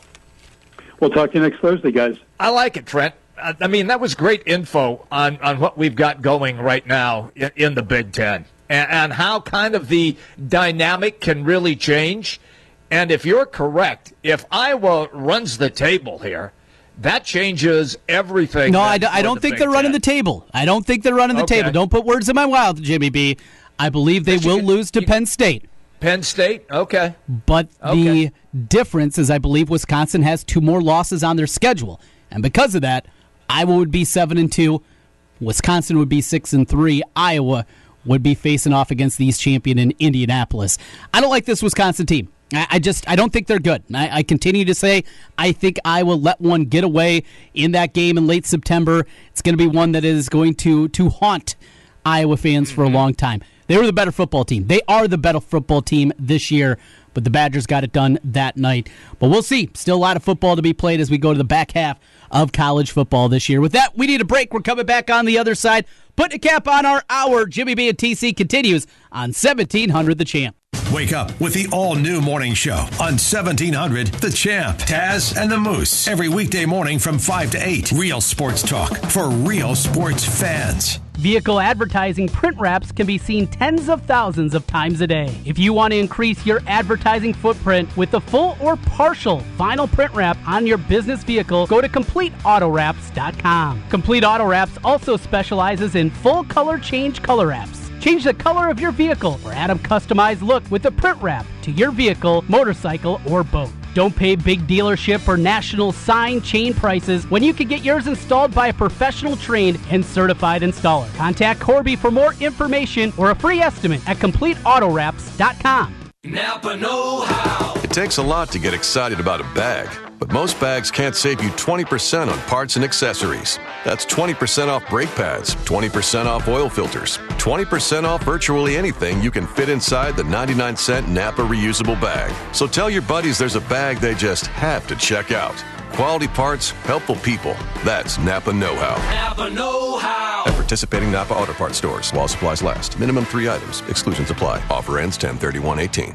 We'll talk to you next Thursday, guys. I like it, Trent. I mean, that was great info on, on what we've got going right now in, in the Big Ten and, and how kind of the dynamic can really change. And if you're correct, if Iowa runs the table here, that changes everything. No, I, I don't the think Big they're running the table. I don't think they're running the Okay. table. Don't put words in my mouth, Jimmy B. I believe they will lose to Penn State. Penn State, okay. But the difference is, I believe Wisconsin has two more losses on their schedule, and because of that, Iowa would be seven and two, Wisconsin would be six and three, Iowa would be facing off against the East champion in Indianapolis. I don't like this Wisconsin team. I, just I don't think they're good. I, I continue to say I think I will let one get away in that game in late September. It's going to be one that is going to to haunt Iowa fans for a mm-hmm. long time. They were the better football team. They are the better football team this year, but the Badgers got it done that night. But we'll see. Still a lot of football to be played as we go to the back half of college football this year. With that, we need a break. We're coming back on the other side. Putting a cap on our hour. Jimmy B and TC continues on 1700 The Champ. Wake up with the all new morning show on 1700 The Champ, Taz, and the Moose. Every weekday morning from 5 to 8. Real sports talk for real sports fans. Vehicle advertising print wraps can be seen tens of thousands of times a day. If you want to increase your advertising footprint with a full or partial vinyl print wrap on your business vehicle, go to CompleteAutoWraps.com. Complete Auto Wraps also specializes in full color change color wraps. Change the color of your vehicle or add a customized look with a print wrap to your vehicle, motorcycle, or boat. Don't pay big dealership or national sign chain prices when you can get yours installed by a professional trained and certified installer. Contact Corby for more information or a free estimate at CompleteAutoWraps.com. Napa Know How. It takes a lot to get excited about a bag, but most bags can't save you 20% on parts and accessories. That's 20% off brake pads, 20% off oil filters, 20% off virtually anything you can fit inside the 99 cent Napa reusable bag. So tell your buddies there's a bag they just have to check out. Quality parts, helpful people. That's Napa Know How. Napa Know How. At participating Napa Auto Parts stores while supplies last. Minimum three items. Exclusions apply. Offer ends 10 18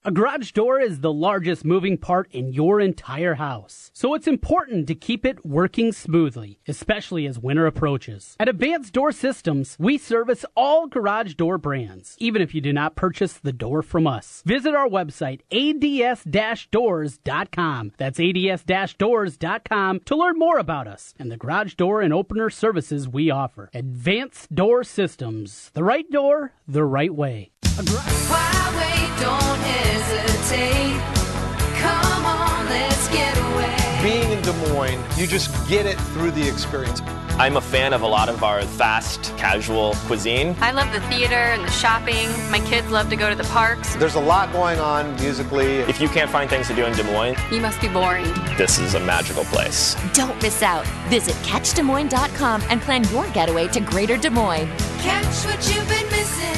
A garage door is the largest moving part in your entire house. So it's important to keep it working smoothly, especially as winter approaches. At Advanced Door Systems, we service all garage door brands, even if you do not purchase the door from us. Visit our website, ads-doors.com. That's ads-doors.com to learn more about us and the garage door and opener services we offer. Advanced Door Systems. The right door, the right way. Why wait? Don't hesitate. Come on, let's get away. Being in Des Moines, you just get it through the experience. I'm a fan of a lot of our fast, casual cuisine. I love the theater and the shopping. My kids love to go to the parks. There's a lot going on musically. If you can't find things to do in Des Moines, You must be boring. this is a magical place. Don't miss out. Visit CatchDesMoines.com and plan your getaway to Greater Des Moines. Catch what you've been missing.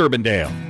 IA-Urbandale.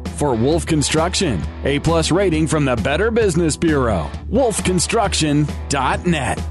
for Wolf Construction. A plus rating from the Better Business Bureau. wolfconstruction.net.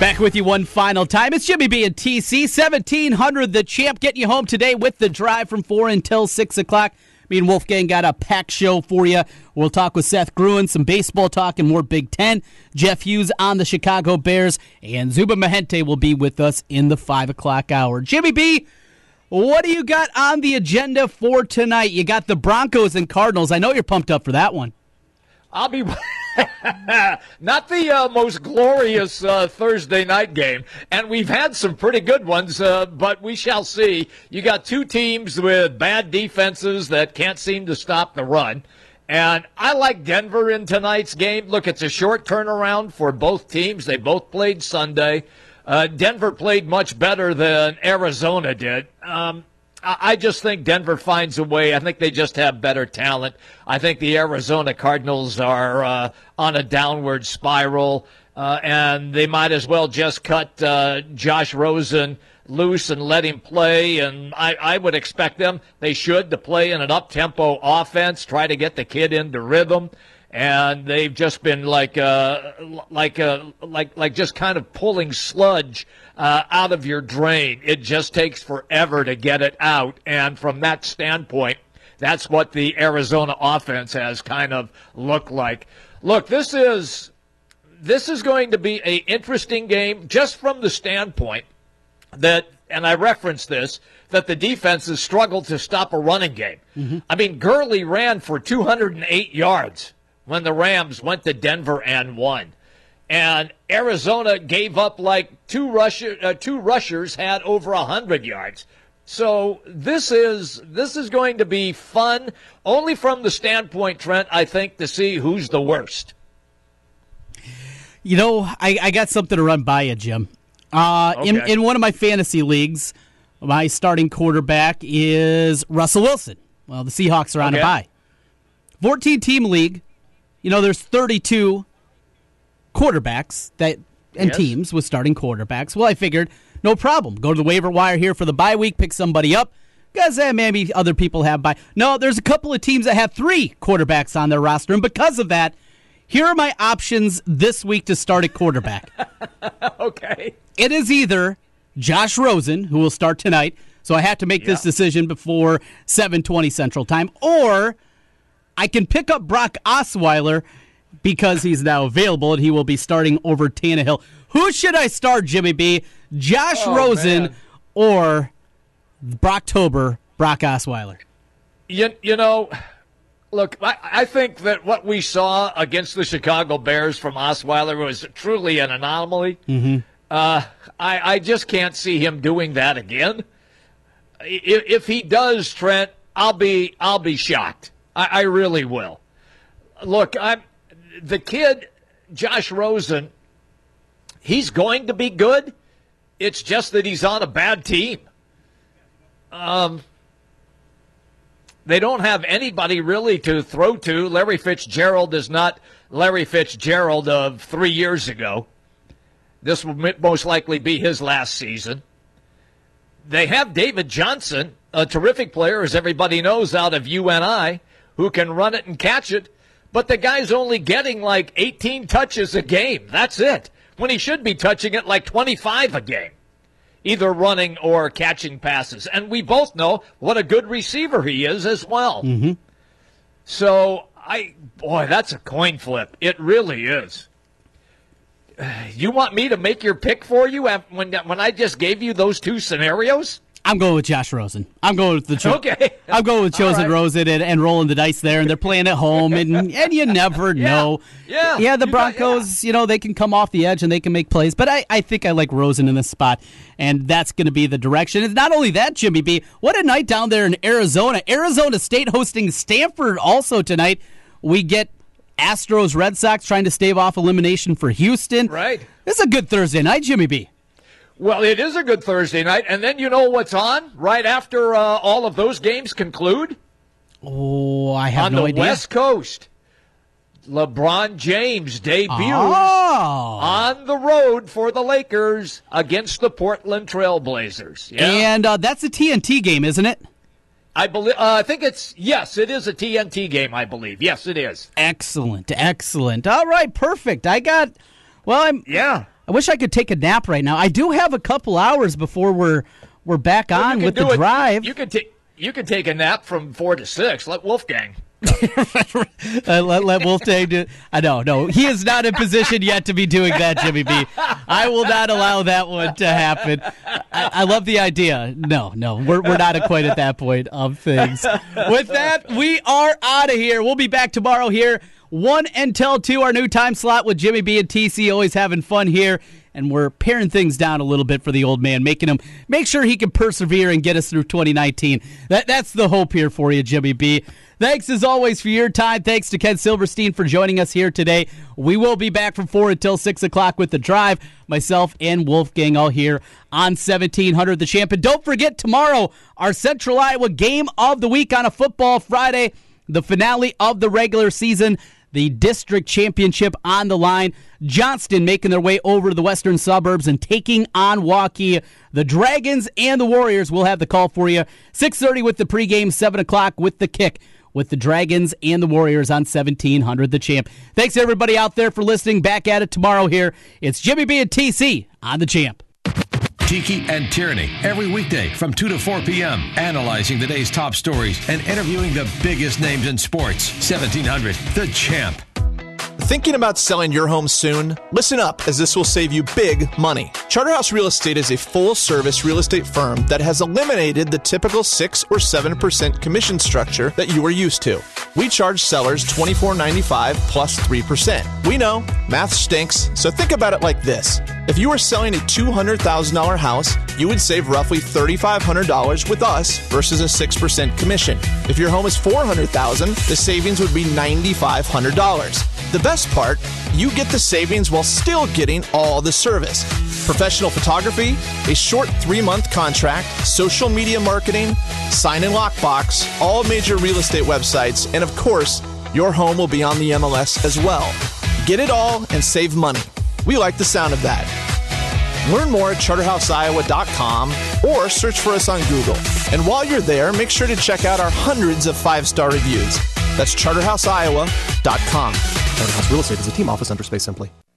Back with you one final time. It's Jimmy B and TC. 1700, the champ, getting you home today with the drive from 4 until 6 o'clock. Me and Wolfgang got a packed show for you. We'll talk with Seth Gruen, some baseball talk, and more Big Ten. Jeff Hughes on the Chicago Bears, and Zuba Mahente will be with us in the 5 o'clock hour. Jimmy B, what do you got on the agenda for tonight? You got the Broncos and Cardinals. I know you're pumped up for that one. I'll be. Not the uh, most glorious uh, Thursday night game, and we've had some pretty good ones, uh, but we shall see. You got two teams with bad defenses that can't seem to stop the run. And I like Denver in tonight's game. Look, it's a short turnaround for both teams. They both played Sunday. Uh, Denver played much better than Arizona did. Um, I just think Denver finds a way. I think they just have better talent. I think the Arizona Cardinals are uh, on a downward spiral, uh, and they might as well just cut uh, Josh Rosen loose and let him play. And I, I would expect them, they should, to play in an up tempo offense, try to get the kid into rhythm and they've just been like uh, like uh, like like just kind of pulling sludge uh, out of your drain. It just takes forever to get it out, and from that standpoint, that's what the Arizona offense has kind of looked like. Look, this is this is going to be a interesting game just from the standpoint that, and I referenced this, that the defenses struggled to stop a running game. Mm-hmm. I mean, Gurley ran for 208 yards when the Rams went to Denver and won. And Arizona gave up like two rusher, uh, two rushers had over 100 yards. So this is this is going to be fun only from the standpoint Trent I think to see who's the worst. You know, I, I got something to run by you, Jim. Uh, in, Okay. in one of my fantasy leagues, my starting quarterback is Russell Wilson. Well, the Seahawks are on a Okay. bye. 14 team league. You know, there's 32 quarterbacks that and Yes. teams with starting quarterbacks. Well, I figured no problem. Go to the waiver wire here for the bye week, pick somebody up. Because eh, maybe other people have bye. No, there's a couple of teams that have three quarterbacks on their roster, and because of that, here are my options this week to start at quarterback. okay. It is either Josh Rosen, who will start tonight, so I have to make this decision before 7:20 Central Time, or I can pick up Brock Osweiler because he's now available and he will be starting over Tannehill. Who should I start, Jimmy B? Josh Oh, Rosen man. or Brocktober, Brock Osweiler? You, you know, look, I, I think that what we saw against the Chicago Bears from Osweiler was truly an anomaly. Mm-hmm. Uh, I, I just can't see him doing that again. If, if he does, Trent, I'll be I'll be shocked. I, I really will. Look, I'm the kid, Josh Rosen. He's going to be good. It's just that he's on a bad team. Um, they don't have anybody really to throw to. Larry Fitzgerald is not Larry Fitzgerald of three years ago. This will most likely be his last season. They have David Johnson, a terrific player, as everybody knows, out of UNI, who can run it and catch it. But the guy's only getting like 18 touches a game. That's it. When he should be touching it like 25 a game, either running or catching passes. And we both know what a good receiver he is as well. Mm-hmm. So I, boy, that's a coin flip. It really is. You want me to make your pick for you when when I just gave you those two scenarios? I'm going with Josh Rosen. I'm going with the cho- Okay. I'm going with chosen right. Rosen and, and rolling the dice there, and they're playing at home, and and you never know. Yeah. yeah. The You got- Broncos, you know, they can come off the edge and they can make plays, but I, I think I like Rosen in this spot, and that's going to be the direction. And not only that, Jimmy B. What a night down there in Arizona. Arizona State hosting Stanford also tonight. We get Astros, Red Sox trying to stave off elimination for Houston. Right. This is a good Thursday night, Jimmy B. Well, it is a good Thursday night, and then you know what's on right after uh, all of those games conclude Oh, I have on no the idea. West Coast. LeBron James debuts Oh. on the road for the Lakers against the Portland Trailblazers. Yeah. And uh, that's a TNT game, isn't it? I believe. Uh, I think it's yes. It is a TNT game. I believe. Yes, it is. Excellent, excellent. All right, perfect. I got. Well, I'm. Yeah. I wish I could take a nap right now. I do have a couple hours before we're we're back Well, on with the it- drive. You could take. You could take a nap from four to six. Let Wolfgang. uh, let, let Wolfgang do. I know, no, he is not in position yet to be doing that, Jimmy B. I will not allow that one to happen. I, I love the idea. No, no, we're we're not quite at that point of things. With that, we are out of here. We'll be back tomorrow here, one until two. Our new time slot with Jimmy B and TC. Always having fun here. And we're paring things down a little bit for the old man, making him make sure he can persevere and get us through 2019. That that's the hope here for you, Jimmy B. Thanks as always for your time. Thanks to Ken Silverstein for joining us here today. We will be back from 4 until 6 o'clock with The Drive. Myself and Wolfgang all here on 1700 The Champ. And don't forget tomorrow, our Central Iowa game of the week on a football Friday, the finale of the regular season, the district championship on the line. Johnston making their way over to the western suburbs and taking on Waukee. The Dragons and the Warriors will have the call for you. 6.30 with the pregame, 7 o'clock with the kick with the Dragons and the Warriors on 1700 The Champ. Thanks everybody out there for listening. Back at it tomorrow here. It's Jimmy B and TC on The Champ. Tiki and Tierney every weekday from 2 to 4 p.m. Analyzing the day's top stories and interviewing the biggest names in sports. 1700 The Champ. Thinking about selling your home soon? Listen up, as this will save you big money. Charterhouse Real Estate is a full service real estate firm that has eliminated the typical 6 or 7% commission structure that you are used to. We charge sellers $24.95 plus 3%. We know, math stinks, so think about it like this. If you were selling a $200,000 house, you would save roughly $3,500 with us versus a 6% commission. If your home is 400,000, the savings would be $9,500. The best part, you get the savings while still getting all the service. Professional photography, a short three month contract, social media marketing, sign and lockbox, all major real estate websites, and of course, your home will be on the MLS as well. Get it all and save money. We like the sound of that. Learn more at charterhouseiowa.com or search for us on Google. And while you're there, make sure to check out our hundreds of five star reviews. That's charterhouseiowa.com. Charterhouse Real Estate is a team office under Space Simply.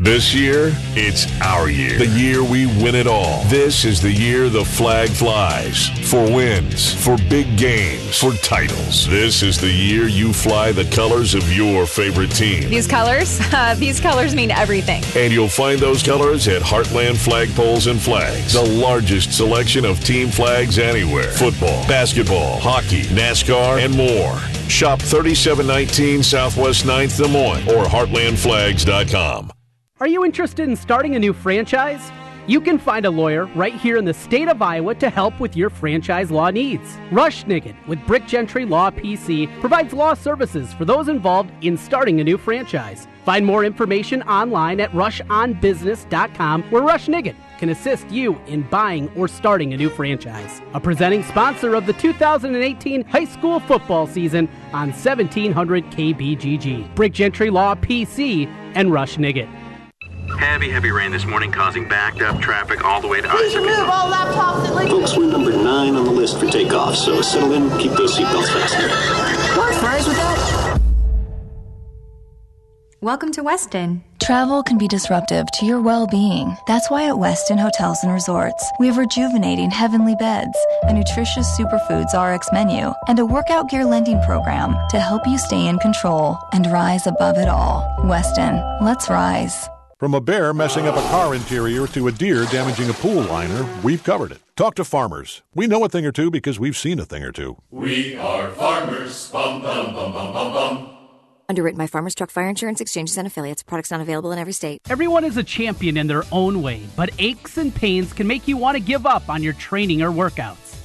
This year, it's our year. The year we win it all. This is the year the flag flies. For wins, for big games, for titles. This is the year you fly the colors of your favorite team. These colors, uh, these colors mean everything. And you'll find those colors at Heartland Flagpoles and Flags, the largest selection of team flags anywhere. Football, basketball, hockey, NASCAR, and more. Shop 3719 Southwest 9th Des Moines or heartlandflags.com. Are you interested in starting a new franchise? You can find a lawyer right here in the state of Iowa to help with your franchise law needs. Rush Nigut with Brick Gentry Law PC provides law services for those involved in starting a new franchise. Find more information online at rushonbusiness.com where Rush Nigut can assist you in buying or starting a new franchise. A presenting sponsor of the 2018 high school football season on 1700 KBGG. Brick Gentry Law PC and Rush Nigut. Heavy, heavy rain this morning causing backed up traffic all the way to Please Isaac. remove all laptops and like. Folks, we're number nine on the list for takeoff, so settle in, keep those seatbelts fastened. What fries with that? Welcome to Westin. Travel can be disruptive to your well being. That's why at Westin Hotels and Resorts, we have rejuvenating heavenly beds, a nutritious superfoods RX menu, and a workout gear lending program to help you stay in control and rise above it all. Westin, let's rise. From a bear messing up a car interior to a deer damaging a pool liner, we've covered it. Talk to farmers. We know a thing or two because we've seen a thing or two. We are farmers. Bum, bum, bum, bum, bum, bum. Underwritten by Farmers Truck Fire Insurance Exchanges and Affiliates. Products not available in every state. Everyone is a champion in their own way, but aches and pains can make you want to give up on your training or workouts.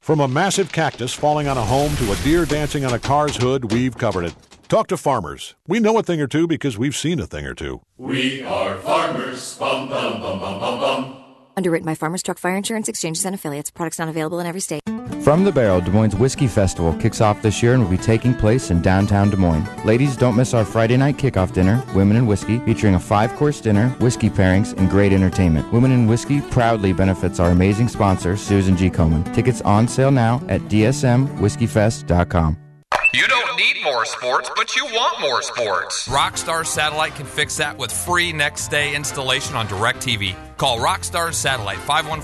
From a massive cactus falling on a home to a deer dancing on a car's hood, we've covered it. Talk to farmers. We know a thing or two because we've seen a thing or two. We are farmers. Bum, bum, bum, bum, bum, bum. Underwritten by Farmers Truck Fire Insurance Exchanges and Affiliates. Products not available in every state. From the Barrel, Des Moines Whiskey Festival kicks off this year and will be taking place in downtown Des Moines. Ladies, don't miss our Friday night kickoff dinner, Women in Whiskey, featuring a five course dinner, whiskey pairings, and great entertainment. Women in Whiskey proudly benefits our amazing sponsor, Susan G. Komen. Tickets on sale now at dsmwhiskeyfest.com. You don't need more sports, but you want more sports. Rockstar Satellite can fix that with free next day installation on DirecTV. Call Rockstar Satellite 515